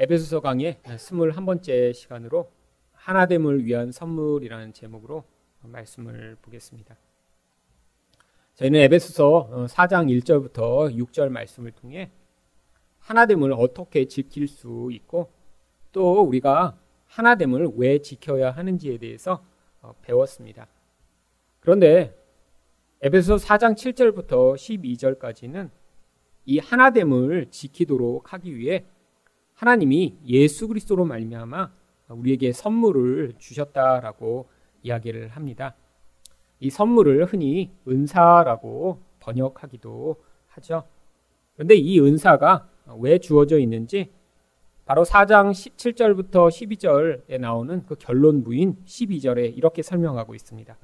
에베소서 강의 21번째 시간으로 하나됨을 위한 선물이라는 제목으로 말씀을 보겠습니다. 저희는 에베소서 4장 1절부터 6절 말씀을 통해 하나됨을 어떻게 지킬 수 있고 또 우리가 하나됨을 왜 지켜야 하는지에 대해서 배웠습니다. 그런데 에베소 4장 7절부터 12절까지는 이 하나됨을 지키도록 하기 위해 하나님이 예수 그리스도로 말미암아 우리에게 선물을 주셨다라고 이야기를 합니다. 이 선물을 흔히 은사라고 번역하기도 하죠. 그런데 이 은사가 왜 주어져 있는지 바로 4장 17절부터 12절에 나오는 그 결론부인 12절에 이렇게 설명하고 있습니다.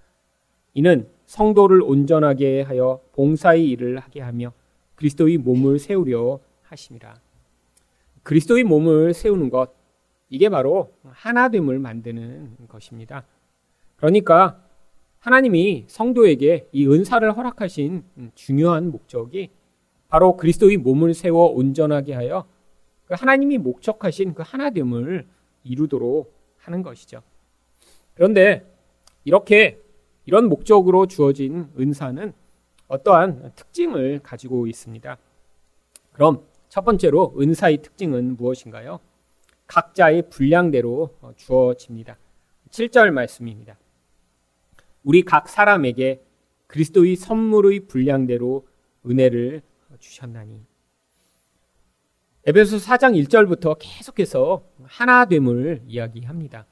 이는 성도를 온전하게 하여 봉사의 일을 하게 하며 그리스도의 몸을 세우려 하심이라. 그리스도의 몸을 세우는 것, 이게 바로 하나됨을 만드는 것입니다. 그러니까 하나님이 성도에게 이 은사를 허락하신 중요한 목적이 바로 그리스도의 몸을 세워 온전하게 하여 그 하나님이 목적하신 그 하나됨을 이루도록 하는 것이죠. 그런데 이렇게 이런 목적으로 주어진 은사는 어떠한 특징을 가지고 있습니다. 그럼 첫 번째로 은사의 특징은 무엇인가요? 각자의 분량대로 주어집니다. 7절 말씀입니다. 우리 각 사람에게 그리스도의 선물의 분량대로 은혜를 주셨나니. 에베소 4장 1절부터 계속해서 하나됨을 이야기합니다.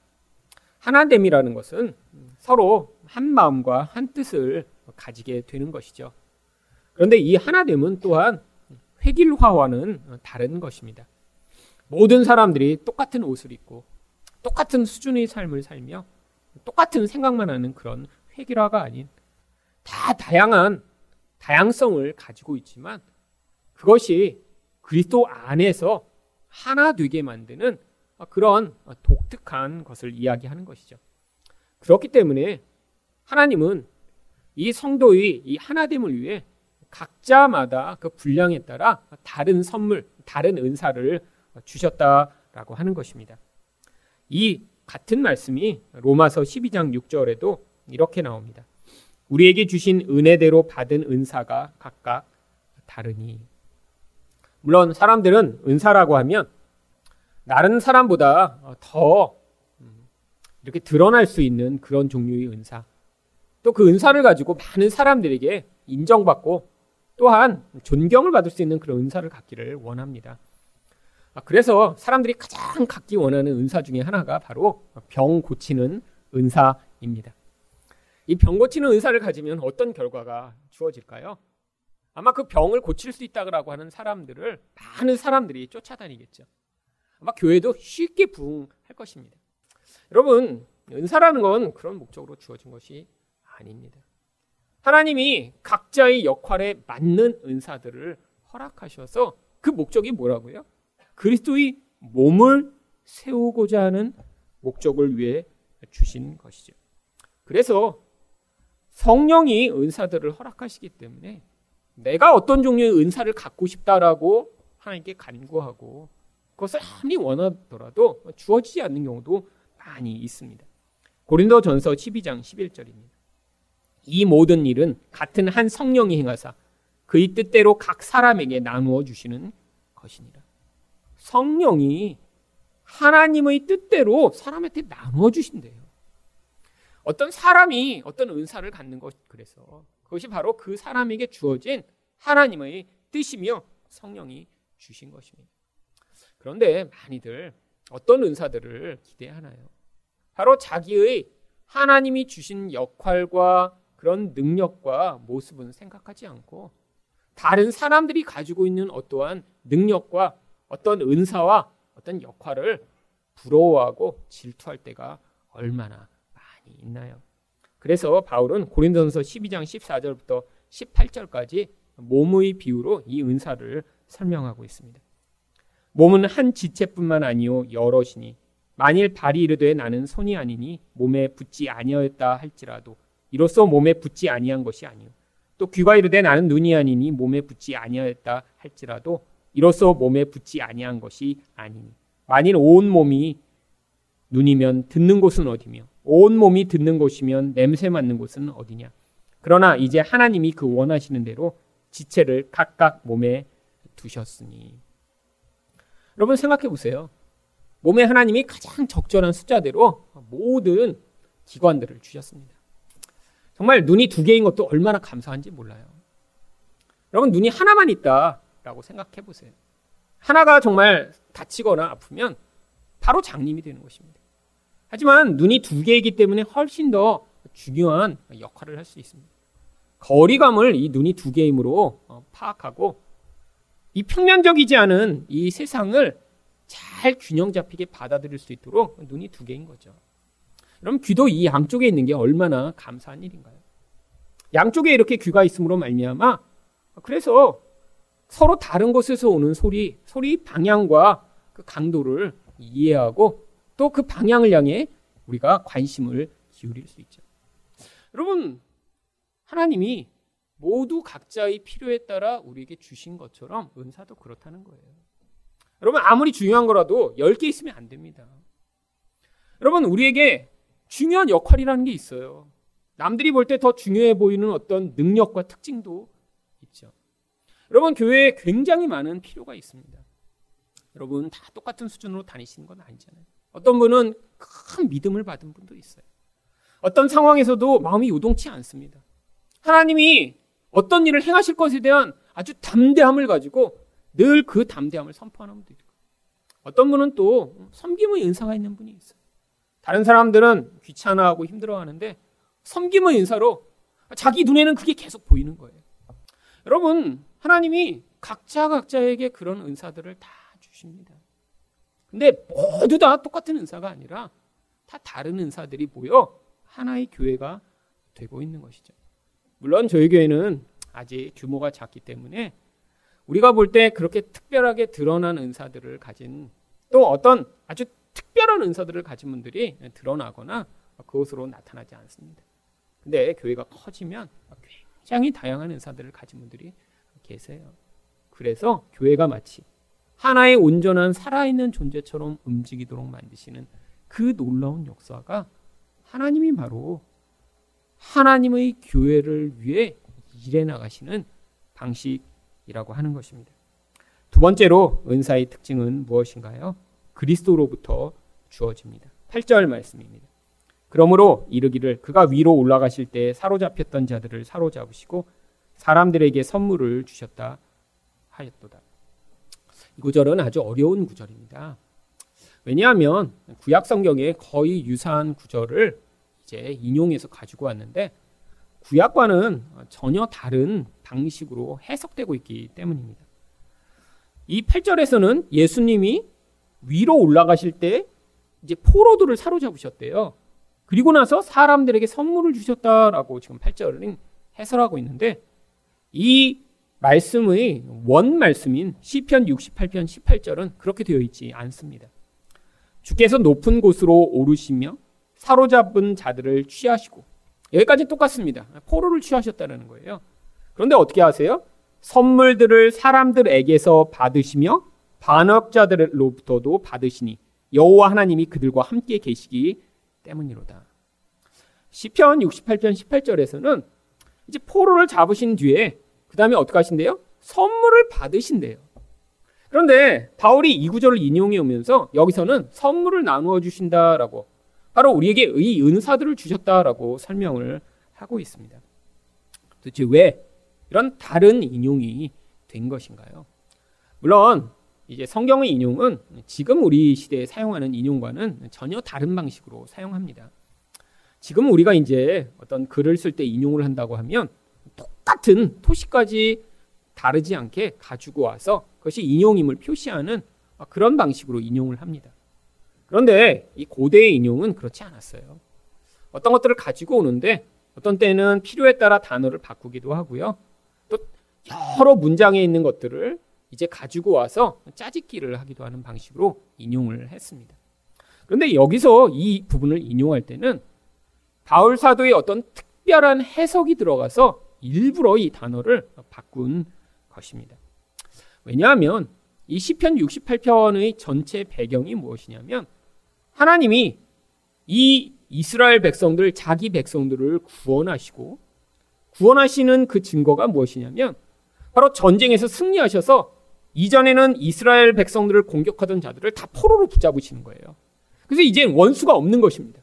하나됨이라는 것은 서로 한 마음과 한 뜻을 가지게 되는 것이죠. 그런데 이 하나됨은 또한 획일화와는 다른 것입니다. 모든 사람들이 똑같은 옷을 입고 똑같은 수준의 삶을 살며 똑같은 생각만 하는 그런 획일화가 아닌 다 다양한 다양성을 가지고 있지만 그것이 그리스도 안에서 하나 되게 만드는 그런 독특한 것을 이야기하는 것이죠. 그렇기 때문에 하나님은 이 성도의 이 하나됨을 위해 각자마다 그 분량에 따라 다른 선물, 다른 은사를 주셨다라고 하는 것입니다. 이 같은 말씀이 로마서 12장 6절에도 이렇게 나옵니다. 우리에게 주신 은혜대로 받은 은사가 각각 다르니. 물론 사람들은 은사라고 하면 다른 사람보다 더 이렇게 드러날 수 있는 그런 종류의 은사. 또 그 은사를 가지고 많은 사람들에게 인정받고 또한 존경을 받을 수 있는 그런 은사를 갖기를 원합니다. 아, 그래서 사람들이 가장 갖기 원하는 은사 중에 하나가 바로 병 고치는 은사입니다. 이 병 고치는 은사를 가지면 어떤 결과가 주어질까요? 아마 그 병을 고칠 수 있다고 하는 사람들을 많은 사람들이 쫓아다니겠죠. 아마 교회도 쉽게 부흥할 것입니다. 여러분, 은사라는 건 그런 목적으로 주어진 것이 아닙니다. 하나님이 각자의 역할에 맞는 은사들을 허락하셔서 그 목적이 뭐라고요? 그리스도의 몸을 세우고자 하는 목적을 위해 주신 것이죠. 그래서 성령이 은사들을 허락하시기 때문에 내가 어떤 종류의 은사를 갖고 싶다라고 하나님께 간구하고 그것을 아무리 원하더라도 주어지지 않는 경우도 많이 있습니다. 고린도 전서 12장 11절입니다. 이 모든 일은 같은 한 성령이 행하사 그의 뜻대로 각 사람에게 나누어 주시는 것이니라. 성령이 하나님의 뜻대로 사람한테 나누어 주신대요. 어떤 사람이 어떤 은사를 갖는 것 그래서 그것이 바로 그 사람에게 주어진 하나님의 뜻이며 성령이 주신 것입니다. 그런데 많이들 어떤 은사들을 기대하나요? 바로 자기의 하나님이 주신 역할과 그런 능력과 모습은 생각하지 않고 다른 사람들이 가지고 있는 어떠한 능력과 어떤 은사와 어떤 역할을 부러워하고 질투할 때가 얼마나 많이 있나요? 그래서 바울은 고린도전서 12장 14절부터 18절까지 몸의 비유로 이 은사를 설명하고 있습니다. 몸은 한 지체뿐만 아니요 여럿이니 만일 발이 이르되 나는 손이 아니니 몸에 붙지 아니하였다 할지라도 이로써 몸에 붙지 아니한 것이 아니요 또 귀가 이르되 나는 눈이 아니니 몸에 붙지 아니하였다 할지라도 이로써 몸에 붙지 아니한 것이 아니니 만일 온 몸이 눈이면 듣는 곳은 어디며 온 몸이 듣는 곳이면 냄새 맡는 곳은 어디냐. 그러나 이제 하나님이 그 원하시는 대로 지체를 각각 몸에 두셨으니. 여러분 생각해 보세요. 몸에 하나님이 가장 적절한 숫자대로 모든 기관들을 주셨습니다. 정말 눈이 두 개인 것도 얼마나 감사한지 몰라요. 여러분 눈이 하나만 있다라고 생각해 보세요. 하나가 정말 다치거나 아프면 바로 장님이 되는 것입니다. 하지만 눈이 두 개이기 때문에 훨씬 더 중요한 역할을 할 수 있습니다. 거리감을 이 눈이 두 개이므로 어, 파악하고 이 평면적이지 않은 이 세상을 잘 균형 잡히게 받아들일 수 있도록 눈이 두 개인 거죠. 그럼 귀도 이 양쪽에 있는 게 얼마나 감사한 일인가요? 양쪽에 이렇게 귀가 있음으로 말미암아 그래서 서로 다른 곳에서 오는 소리, 소리 방향과 그 강도를 이해하고 또 그 방향을 향해 우리가 관심을 기울일 수 있죠. 여러분, 하나님이 모두 각자의 필요에 따라 우리에게 주신 것처럼 은사도 그렇다는 거예요. 여러분, 아무리 중요한 거라도 10개 있으면 안 됩니다. 여러분, 우리에게 중요한 역할이라는 게 있어요. 남들이 볼 때 더 중요해 보이는 어떤 능력과 특징도 있죠. 여러분, 교회에 굉장히 많은 필요가 있습니다. 여러분, 다 똑같은 수준으로 다니시는 건 아니잖아요. 어떤 분은 큰 믿음을 받은 분도 있어요. 어떤 상황에서도 마음이 요동치 않습니다. 하나님이 어떤 일을 행하실 것에 대한 아주 담대함을 가지고 늘 그 담대함을 선포하는 분도 있고 어떤 분은 또 섬김의 은사가 있는 분이 있어요. 다른 사람들은 귀찮아하고 힘들어하는데 섬김의 은사로 자기 눈에는 그게 계속 보이는 거예요. 여러분 하나님이 각자 각자에게 그런 은사들을 다 주십니다. 근데 모두 다 똑같은 은사가 아니라 다 다른 은사들이 모여 하나의 교회가 되고 있는 것이죠. 물론 저희 교회는 아직 규모가 작기 때문에 우리가 볼 때 그렇게 특별하게 드러난 은사들을 가진 또 어떤 아주 특별한 은사들을 가진 분들이 드러나거나 그것으로 나타나지 않습니다. 근데 교회가 커지면 굉장히 다양한 은사들을 가진 분들이 계세요. 그래서 교회가 마치 하나의 온전한 살아있는 존재처럼 움직이도록 만드시는 그 놀라운 역사가 하나님이 바로 하나님의 교회를 위해 일해 나가시는 방식이라고 하는 것입니다. 두 번째로 은사의 특징은 무엇인가요? 그리스도로부터 주어집니다. 8절 말씀입니다. 그러므로 이르기를 그가 위로 올라가실 때 사로잡혔던 자들을 사로잡으시고 사람들에게 선물을 주셨다 하였도다. 이 구절은 아주 어려운 구절입니다. 왜냐하면 구약 성경에 거의 유사한 구절을 이제 인용해서 가지고 왔는데 구약과는 전혀 다른 방식으로 해석되고 있기 때문입니다. 이 8절에서는 예수님이 위로 올라가실 때 이제 포로들을 사로잡으셨대요. 그리고 나서 사람들에게 선물을 주셨다라고 지금 8절은 해설하고 있는데 이 말씀의 원 말씀인 시편 68편 18절은 그렇게 되어 있지 않습니다. 주께서 높은 곳으로 오르시며 사로잡은 자들을 취하시고 여기까지 똑같습니다. 포로를 취하셨다는 거예요. 그런데 어떻게 하세요? 선물들을 사람들에게서 받으시며 반역자들로부터도 받으시니 여호와 하나님이 그들과 함께 계시기 때문이로다. 시편 68편 18절에서는 이제 포로를 잡으신 뒤에 그 다음에 어떻게 하신대요? 선물을 받으신대요. 그런데 바울이 이 구절을 인용해 오면서 여기서는 선물을 나누어 주신다라고 바로 우리에게 의 은사들을 주셨다라고 설명을 하고 있습니다. 도대체 왜 이런 다른 인용이 된 것인가요? 물론 이제 성경의 인용은 지금 우리 시대에 사용하는 인용과는 전혀 다른 방식으로 사용합니다. 지금 우리가 이제 어떤 글을 쓸 때 인용을 한다고 하면 똑같은 토시까지 다르지 않게 가지고 와서 그것이 인용임을 표시하는 그런 방식으로 인용을 합니다. 그런데 이 고대의 인용은 그렇지 않았어요. 어떤 것들을 가지고 오는데 어떤 때는 필요에 따라 단어를 바꾸기도 하고요. 또 여러 문장에 있는 것들을 이제 가지고 와서 짜집기를 하기도 하는 방식으로 인용을 했습니다. 그런데 여기서 이 부분을 인용할 때는 바울 사도의 어떤 특별한 해석이 들어가서 일부러 이 단어를 바꾼 것입니다. 왜냐하면 이 시편 68편의 전체 배경이 무엇이냐면 하나님이 이 이스라엘 백성들 자기 백성들을 구원하시고 구원하시는 그 증거가 무엇이냐면 바로 전쟁에서 승리하셔서 이전에는 이스라엘 백성들을 공격하던 자들을 다 포로로 붙잡으시는 거예요. 그래서 이제 원수가 없는 것입니다.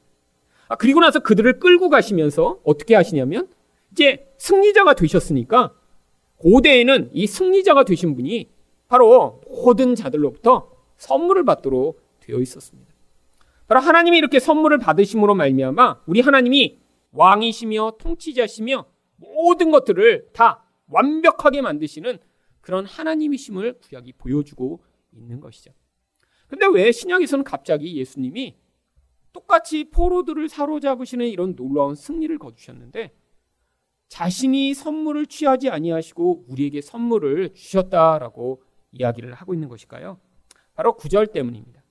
아, 그리고 나서 그들을 끌고 가시면서 어떻게 하시냐면 이제 승리자가 되셨으니까 고대에는 이 승리자가 되신 분이 바로 모든 자들로부터 선물을 받도록 되어 있었습니다. 바로 하나님이 이렇게 선물을 받으심으로 말미암아 우리 하나님이 왕이시며 통치자시며 모든 것들을 다 완벽하게 만드시는 그런 하나님이심을 구약이 보여주고 있는 것이죠. 근데 왜 신약에서는 갑자기 예수님이 똑같이 포로들을 사로잡으시는 이런 놀라운 승리를 거두셨는데 자신이 선물을 취하지 아니하시고 우리에게 선물을 주셨다라고 이야기를 하고 있는 것일까요? 바로 구절 때문입니다.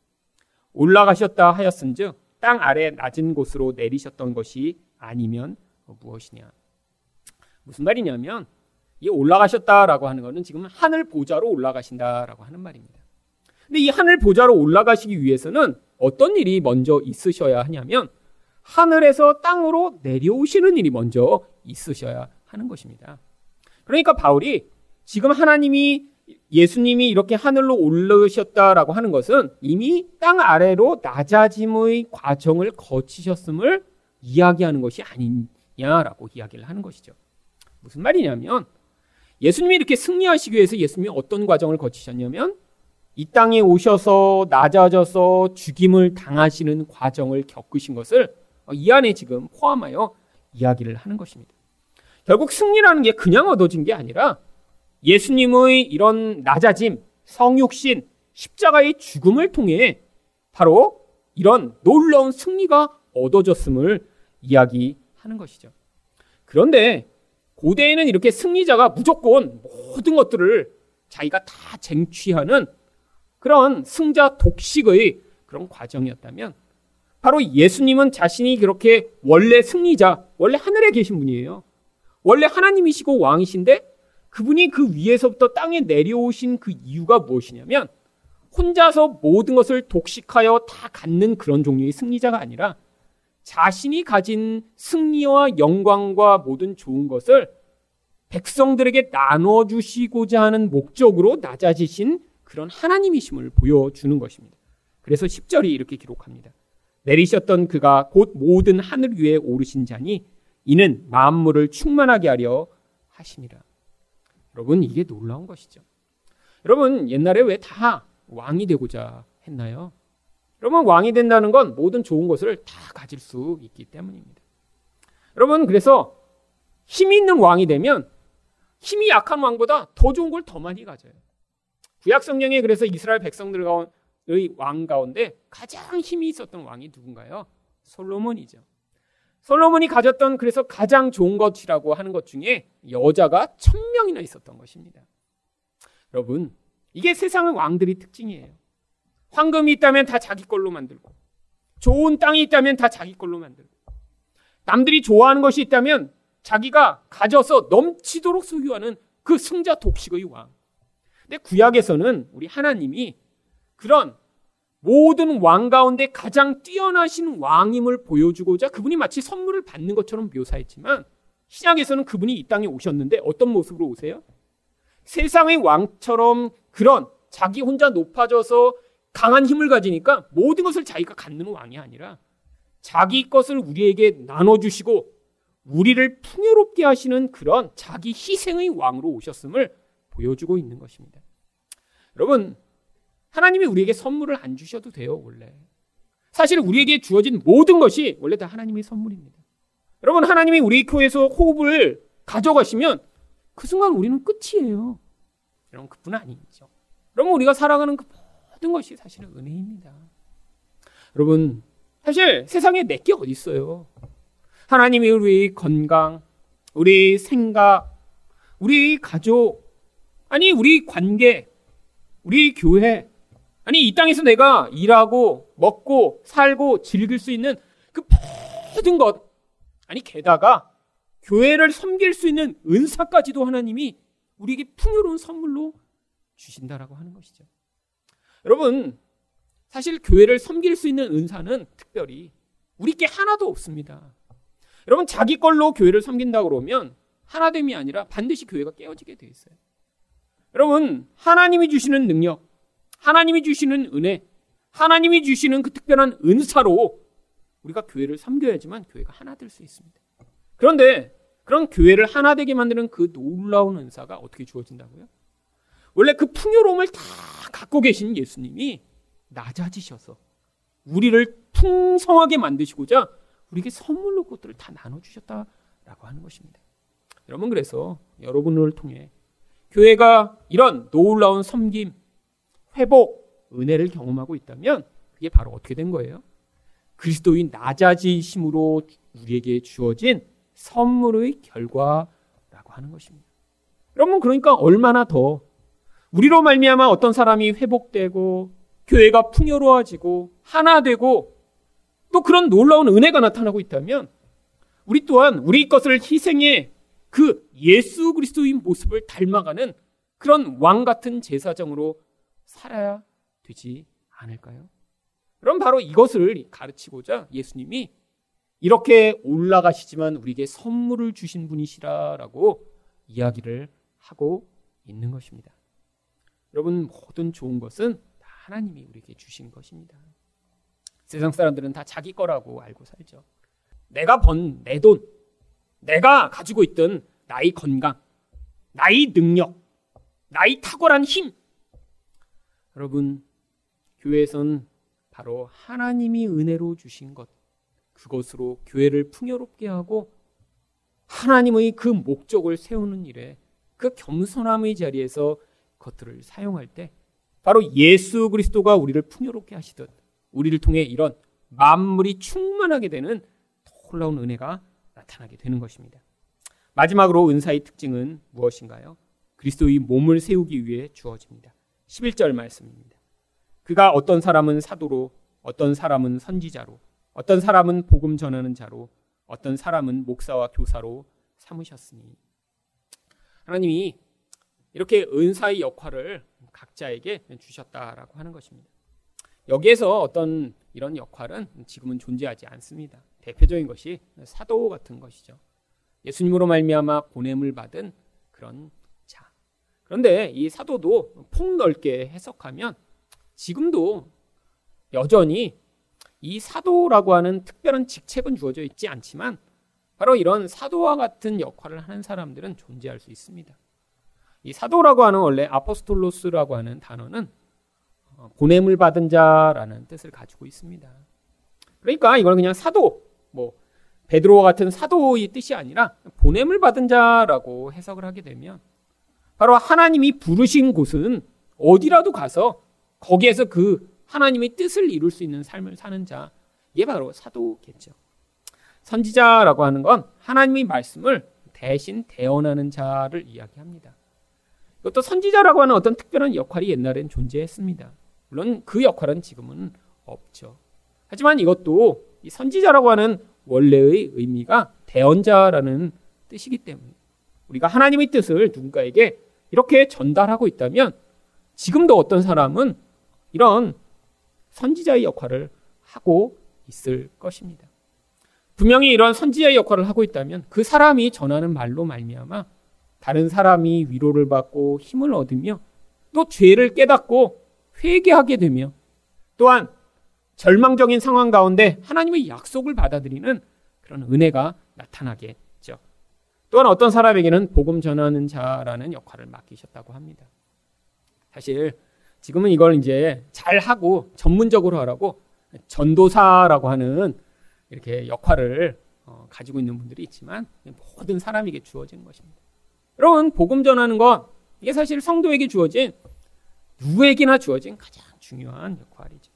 올라가셨다 하였은즉 땅 아래 낮은 곳으로 내리셨던 것이 아니면 무엇이냐? 무슨 말이냐면 이 올라가셨다라고 하는 것은 지금 하늘 보좌로 올라가신다라고 하는 말입니다. 근데 이 하늘 보좌로 올라가시기 위해서는 어떤 일이 먼저 있으셔야 하냐면 하늘에서 땅으로 내려오시는 일이 먼저 있으셔야 하는 것입니다. 그러니까 바울이 지금 하나님이 예수님이 이렇게 하늘로 올라오셨다라고 하는 것은 이미 땅 아래로 낮아짐의 과정을 거치셨음을 이야기하는 것이 아니냐라고 이야기를 하는 것이죠. 무슨 말이냐면 예수님이 이렇게 승리하시기 위해서 예수님이 어떤 과정을 거치셨냐면 이 땅에 오셔서 낮아져서 죽임을 당하시는 과정을 겪으신 것을 이 안에 지금 포함하여 이야기를 하는 것입니다. 결국 승리라는 게 그냥 얻어진 게 아니라 예수님의 이런 낮아짐, 성육신, 십자가의 죽음을 통해 바로 이런 놀라운 승리가 얻어졌음을 이야기하는 것이죠. 그런데 고대에는 이렇게 승리자가 무조건 모든 것들을 자기가 다 쟁취하는 그런 승자 독식의 그런 과정이었다면 바로 예수님은 자신이 그렇게 원래 승리자, 원래 하늘에 계신 분이에요. 원래 하나님이시고 왕이신데 그분이 그 위에서부터 땅에 내려오신 그 이유가 무엇이냐면 혼자서 모든 것을 독식하여 다 갖는 그런 종류의 승리자가 아니라 자신이 가진 승리와 영광과 모든 좋은 것을 백성들에게 나눠 주시고자 하는 목적으로 낮아지신 그런 하나님이심을 보여주는 것입니다. 그래서 10절이 이렇게 기록합니다. 내리셨던 그가 곧 모든 하늘 위에 오르신 자니 이는 만물을 충만하게 하려 하심이라. 여러분 이게 놀라운 것이죠. 여러분 옛날에 왜 다 왕이 되고자 했나요? 여러분 왕이 된다는 건 모든 좋은 것을 다 가질 수 있기 때문입니다. 여러분 그래서 힘 있는 왕이 되면 힘이 약한 왕보다 더 좋은 걸 더 많이 가져요. 구약 성경에 그래서 이스라엘 백성들의 왕 가운데 가장 힘이 있었던 왕이 누군가요? 솔로몬이죠. 솔로몬이 가졌던 그래서 가장 좋은 것이라고 하는 것 중에 여자가 천 명이나 있었던 것입니다. 여러분, 이게 세상의 왕들의 특징이에요. 황금이 있다면 다 자기 걸로 만들고, 좋은 땅이 있다면 다 자기 걸로 만들고, 남들이 좋아하는 것이 있다면 자기가 가져서 넘치도록 소유하는 그 승자 독식의 왕. 근데 구약에서는 우리 하나님이 그런 모든 왕 가운데 가장 뛰어나신 왕임을 보여주고자 그분이 마치 선물을 받는 것처럼 묘사했지만 신약에서는 그분이 이 땅에 오셨는데 어떤 모습으로 오세요? 세상의 왕처럼 그런 자기 혼자 높아져서 강한 힘을 가지니까 모든 것을 자기가 갖는 왕이 아니라 자기 것을 우리에게 나눠주시고 우리를 풍요롭게 하시는 그런 자기 희생의 왕으로 오셨음을 보여주고 있는 것입니다. 여러분, 하나님이 우리에게 선물을 안 주셔도 돼요, 원래. 사실 우리에게 주어진 모든 것이 원래 다 하나님의 선물입니다. 여러분, 하나님이 우리 교회에서 호흡을 가져가시면 그 순간 우리는 끝이에요. 여러분, 그뿐 아니죠. 여러분, 우리가 살아가는 그 모든 것이 사실은 은혜입니다. 여러분, 사실 세상에 내게 어디 있어요? 하나님이 우리 건강, 우리 생각, 우리 가족, 아니 우리 관계, 우리 교회, 아니 이 땅에서 내가 일하고 먹고 살고 즐길 수 있는 그 모든 것, 아니 게다가 교회를 섬길 수 있는 은사까지도 하나님이 우리에게 풍요로운 선물로 주신다라고 하는 것이죠. 여러분, 사실 교회를 섬길 수 있는 은사는 특별히 우리께 하나도 없습니다. 여러분, 자기 걸로 교회를 섬긴다 그러면 하나됨이 아니라 반드시 교회가 깨어지게 돼 있어요. 여러분, 하나님이 주시는 능력, 하나님이 주시는 은혜, 하나님이 주시는 그 특별한 은사로 우리가 교회를 섬겨야지만 교회가 하나 될 수 있습니다. 그런데 그런 교회를 하나 되게 만드는 그 놀라운 은사가 어떻게 주어진다고요? 원래 그 풍요로움을 다 갖고 계신 예수님이 낮아지셔서 우리를 풍성하게 만드시고자 우리에게 선물로 그것들을 다 나눠주셨다라고 하는 것입니다. 여러분 그래서 여러분을 통해 교회가 이런 놀라운 섬김, 회복, 은혜를 경험하고 있다면 그게 바로 어떻게 된 거예요? 그리스도인 낮아지심으로 우리에게 주어진 선물의 결과라고 하는 것입니다. 여러분 그러니까 얼마나 더 우리로 말미암아 어떤 사람이 회복되고 교회가 풍요로워지고 하나 되고 또 그런 놀라운 은혜가 나타나고 있다면 우리 또한 우리 것을 희생해 그 예수 그리스도의 모습을 닮아가는 그런 왕 같은 제사장으로 살아야 되지 않을까요? 그럼 바로 이것을 가르치고자 예수님이 이렇게 올라가시지만 우리에게 선물을 주신 분이시라라고 이야기를 하고 있는 것입니다. 여러분 모든 좋은 것은 다 하나님이 우리에게 주신 것입니다. 세상 사람들은 다 자기 거라고 알고 살죠. 내가 번 내 돈, 내가 가지고 있던 나의 건강, 나의 능력, 나의 탁월한 힘. 여러분, 교회에선 바로 하나님이 은혜로 주신 것, 그것으로 교회를 풍요롭게 하고 하나님의 그 목적을 세우는 일에 그 겸손함의 자리에서 것들을 사용할 때 바로 예수 그리스도가 우리를 풍요롭게 하시듯 우리를 통해 이런 만물이 충만하게 되는 놀라운 은혜가 나타나게 되는 것입니다. 마지막으로 은사의 특징은 무엇인가요? 그리스도의 몸을 세우기 위해 주어집니다. 11절 말씀입니다. 그가 어떤 사람은 사도로, 어떤 사람은 선지자로, 어떤 사람은 복음 전하는 자로, 어떤 사람은 목사와 교사로 삼으셨으니. 하나님이 이렇게 은사의 역할을 각자에게 주셨다라고 하는 것입니다. 여기에서 어떤 이런 역할은 지금은 존재하지 않습니다. 대표적인 것이 사도 같은 것이죠. 예수님으로 말미암아 보냄을 받은 그런 자. 그런데 이 사도도 폭넓게 해석하면 지금도 여전히 이 사도라고 하는 특별한 직책은 주어져 있지 않지만 바로 이런 사도와 같은 역할을 하는 사람들은 존재할 수 있습니다. 이 사도라고 하는 원래 아포스톨로스라고 하는 단어는 어, 보냄을 받은 자라는 뜻을 가지고 있습니다. 그러니까 이걸 그냥 사도, 뭐 베드로와 같은 사도의 뜻이 아니라 보냄을 받은 자라고 해석을 하게 되면 바로 하나님이 부르신 곳은 어디라도 가서 거기에서 그 하나님의 뜻을 이룰 수 있는 삶을 사는 자, 이게 바로 사도겠죠. 선지자라고 하는 건 하나님의 말씀을 대신 대언하는 자를 이야기합니다. 이것도 선지자라고 하는 어떤 특별한 역할이 옛날엔 존재했습니다. 물론 그 역할은 지금은 없죠. 하지만 이것도 이 선지자라고 하는 원래의 의미가 대언자라는 뜻이기 때문에 우리가 하나님의 뜻을 누군가에게 이렇게 전달하고 있다면 지금도 어떤 사람은 이런 선지자의 역할을 하고 있을 것입니다. 분명히 이런 선지자의 역할을 하고 있다면 그 사람이 전하는 말로 말미암아 다른 사람이 위로를 받고 힘을 얻으며 또 죄를 깨닫고 회개하게 되며 또한 절망적인 상황 가운데 하나님의 약속을 받아들이는 그런 은혜가 나타나겠죠. 또한 어떤 사람에게는 복음 전하는 자라는 역할을 맡기셨다고 합니다. 사실 지금은 이걸 이제 잘 하고 전문적으로 하라고 전도사라고 하는 이렇게 역할을 어, 가지고 있는 분들이 있지만 모든 사람에게 주어진 것입니다. 여러분 복음 전하는 건 이게 사실 성도에게 주어진 누구에게나 주어진 가장 중요한 역할이죠.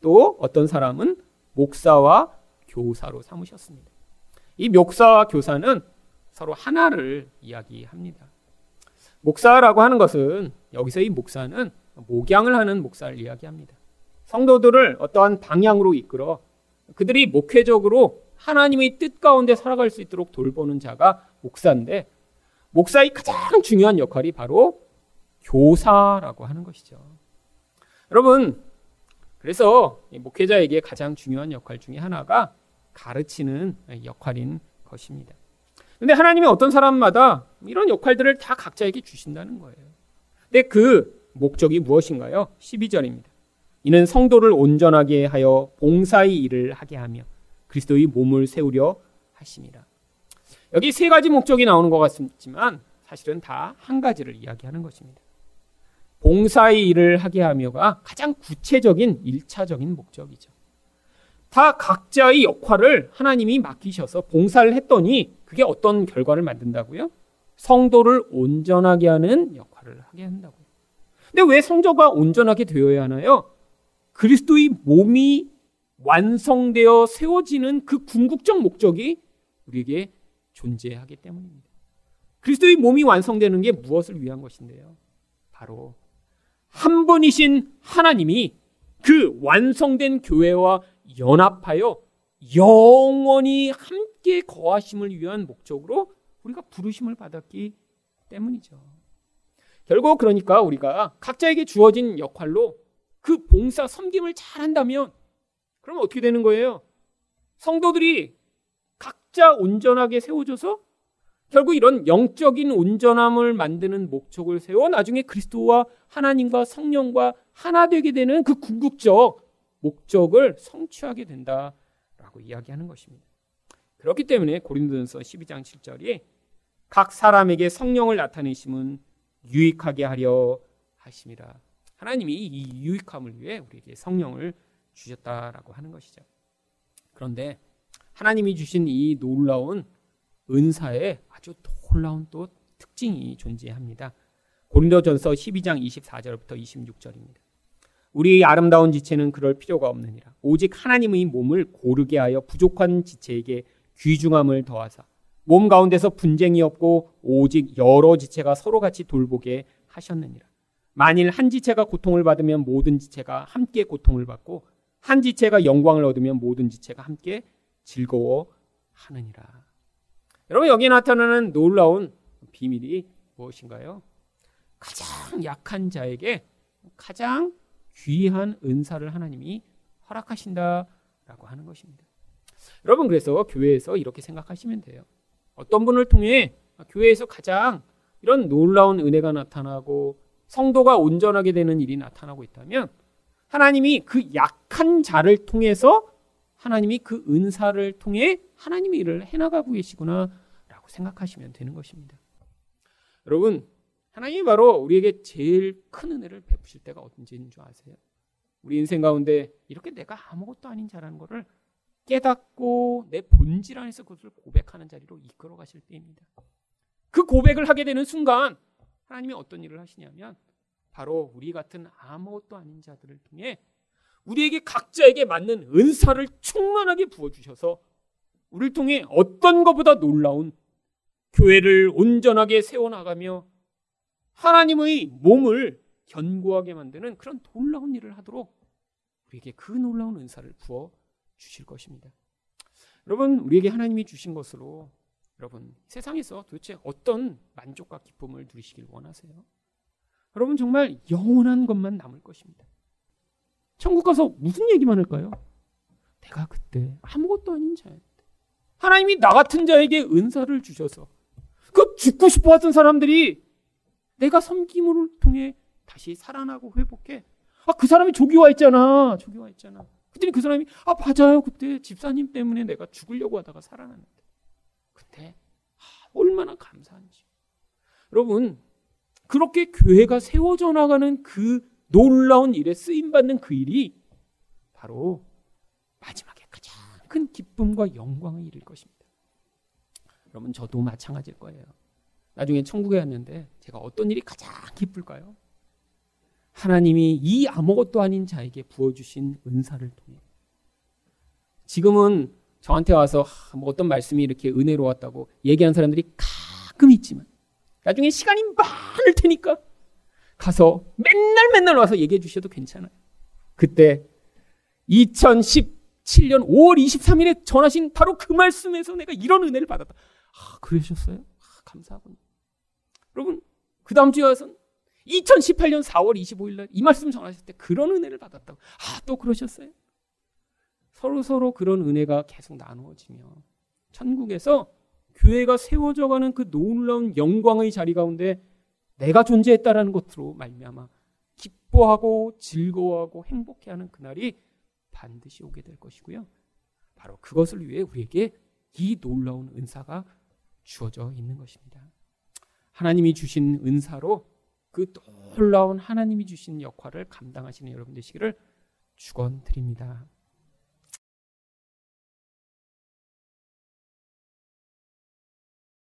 또 어떤 사람은 목사와 교사로 삼으셨습니다. 이 목사와 교사는 서로 하나를 이야기합니다. 목사라고 하는 것은 여기서 이 목사는 목양을 하는 목사를 이야기합니다. 성도들을 어떠한 방향으로 이끌어 그들이 목회적으로 하나님의 뜻 가운데 살아갈 수 있도록 돌보는 자가 목사인데 목사의 가장 중요한 역할이 바로 교사라고 하는 것이죠. 여러분, 그래서 목회자에게 가장 중요한 역할 중에 하나가 가르치는 역할인 것입니다. 근데 하나님이 어떤 사람마다 이런 역할들을 다 각자에게 주신다는 거예요. 근데 그 목적이 무엇인가요? 12절입니다. 이는 성도를 온전하게 하여 봉사의 일을 하게 하며 그리스도의 몸을 세우려 하심이라. 여기 세 가지 목적이 나오는 것 같지만 사실은 다 한 가지를 이야기하는 것입니다. 봉사의 일을 하게 하며가 가장 구체적인 1차적인 목적이죠. 다 각자의 역할을 하나님이 맡기셔서 봉사를 했더니 그게 어떤 결과를 만든다고요? 성도를 온전하게 하는 역할을 하게 한다고요. 근데 왜 성도가 온전하게 되어야 하나요? 그리스도의 몸이 완성되어 세워지는 그 궁극적 목적이 우리에게 존재하기 때문입니다. 그리스도의 몸이 완성되는 게 무엇을 위한 것인데요? 바로 한 분이신 하나님이 그 완성된 교회와 연합하여 영원히 함께 거하심을 위한 목적으로 우리가 부르심을 받았기 때문이죠. 결국 그러니까 우리가 각자에게 주어진 역할로 그 봉사 섬김을 잘 한다면 그러면 어떻게 되는 거예요? 성도들이 각자 온전하게 세워져서 결국 이런 영적인 온전함을 만드는 목적을 세워 나중에 그리스도와 하나님과 성령과 하나 되게 되는 그 궁극적 목적을 성취하게 된다라고 이야기하는 것입니다. 그렇기 때문에 고린도전서 12장 7절이 각 사람에게 성령을 나타내심은 유익하게 하려 하심이라. 하나님이 이 유익함을 위해 우리에게 성령을 주셨다라고 하는 것이죠. 그런데 하나님이 주신 이 놀라운 은사에 아주 놀라운 또 특징이 존재합니다. 고린도전서 12장 24절부터 26절입니다. 우리의 아름다운 지체는 그럴 필요가 없느니라. 오직 하나님의 몸을 고르게 하여 부족한 지체에게 귀중함을 더하사 몸 가운데서 분쟁이 없고 오직 여러 지체가 서로 같이 돌보게 하셨느니라. 만일 한 지체가 고통을 받으면 모든 지체가 함께 고통을 받고 한 지체가 영광을 얻으면 모든 지체가 함께 즐거워하느니라. 여러분 여기 나타나는 놀라운 비밀이 무엇인가요? 가장 약한 자에게 가장 귀한 은사를 하나님이 허락하신다라고 하는 것입니다. 여러분 그래서 교회에서 이렇게 생각하시면 돼요. 어떤 분을 통해 교회에서 가장 이런 놀라운 은혜가 나타나고 성도가 온전하게 되는 일이 나타나고 있다면 하나님이 그 약한 자를 통해서 하나님이 그 은사를 통해 하나님의 일을 해나가고 계시구나라고 생각하시면 되는 것입니다. 여러분, 하나님이 바로 우리에게 제일 큰 은혜를 베푸실 때가 언제인 줄 아세요? 우리 인생 가운데 이렇게 내가 아무것도 아닌 자라는 것을 깨닫고 내 본질 안에서 그것을 고백하는 자리로 이끌어 가실 때입니다. 그 고백을 하게 되는 순간 하나님이 어떤 일을 하시냐면 바로 우리 같은 아무것도 아닌 자들을 통해 우리에게 각자에게 맞는 은사를 충만하게 부어주셔서 우리를 통해 어떤 것보다 놀라운 교회를 온전하게 세워나가며 하나님의 몸을 견고하게 만드는 그런 놀라운 일을 하도록 우리에게 그 놀라운 은사를 부어 주실 것입니다. 여러분, 우리에게 하나님이 주신 것으로 여러분, 세상에서 도대체 어떤 만족과 기쁨을 누리시길 원하세요? 여러분, 정말 영원한 것만 남을 것입니다. 천국 가서 무슨 얘기만 할까요? 내가 그때 아무것도 아닌 자였는데 하나님이 나 같은 자에게 은사를 주셔서 그 죽고 싶어 하던 사람들이 내가 섬김을 통해 다시 살아나고 회복해. 아, 그 사람이 조기 와 있잖아. 조기 와 있잖아. 그랬더니 그 사람이 아, 맞아요. 그때 집사님 때문에 내가 죽으려고 하다가 살아났는데. 근데 아, 얼마나 감사한지. 여러분, 그렇게 교회가 세워져 나가는 그 놀라운 일에 쓰임 받는 그 일이 바로 마지막에 가장 큰 기쁨과 영광을 이룰 것입니다. 여러분 저도 마찬가지일 거예요. 나중에 천국에 갔는데 제가 어떤 일이 가장 기쁠까요? 하나님이 이 아무것도 아닌 자에게 부어주신 은사를 통해 지금은 저한테 와서 뭐 어떤 말씀이 이렇게 은혜로 왔다고 얘기하는 사람들이 가끔 있지만 나중에 시간이 많을 테니까 가서 맨날 맨날 와서 얘기해 주셔도 괜찮아요. 그때 2017년 5월 23일에 전하신 바로 그 말씀에서 내가 이런 은혜를 받았다. 아, 그러셨어요? 아, 감사하군요. 여러분, 그 다음 주에 와서 2018년 4월 25일 날 이 말씀 전하실 때 그런 은혜를 받았다고. 아, 또 그러셨어요? 서로 서로 그런 은혜가 계속 나누어지며 천국에서 교회가 세워져 가는 그 놀라운 영광의 자리 가운데 내가 존재했다라는 것으로 말미암아 기뻐하고 즐거워하고 행복해하는 그날이 반드시 오게 될 것이고요. 바로 그것을 위해 우리에게 이 놀라운 은사가 주어져 있는 것입니다. 하나님이 주신 은사로 그 놀라운 하나님이 주신 역할을 감당하시는 여러분 되시기를 축원드립니다.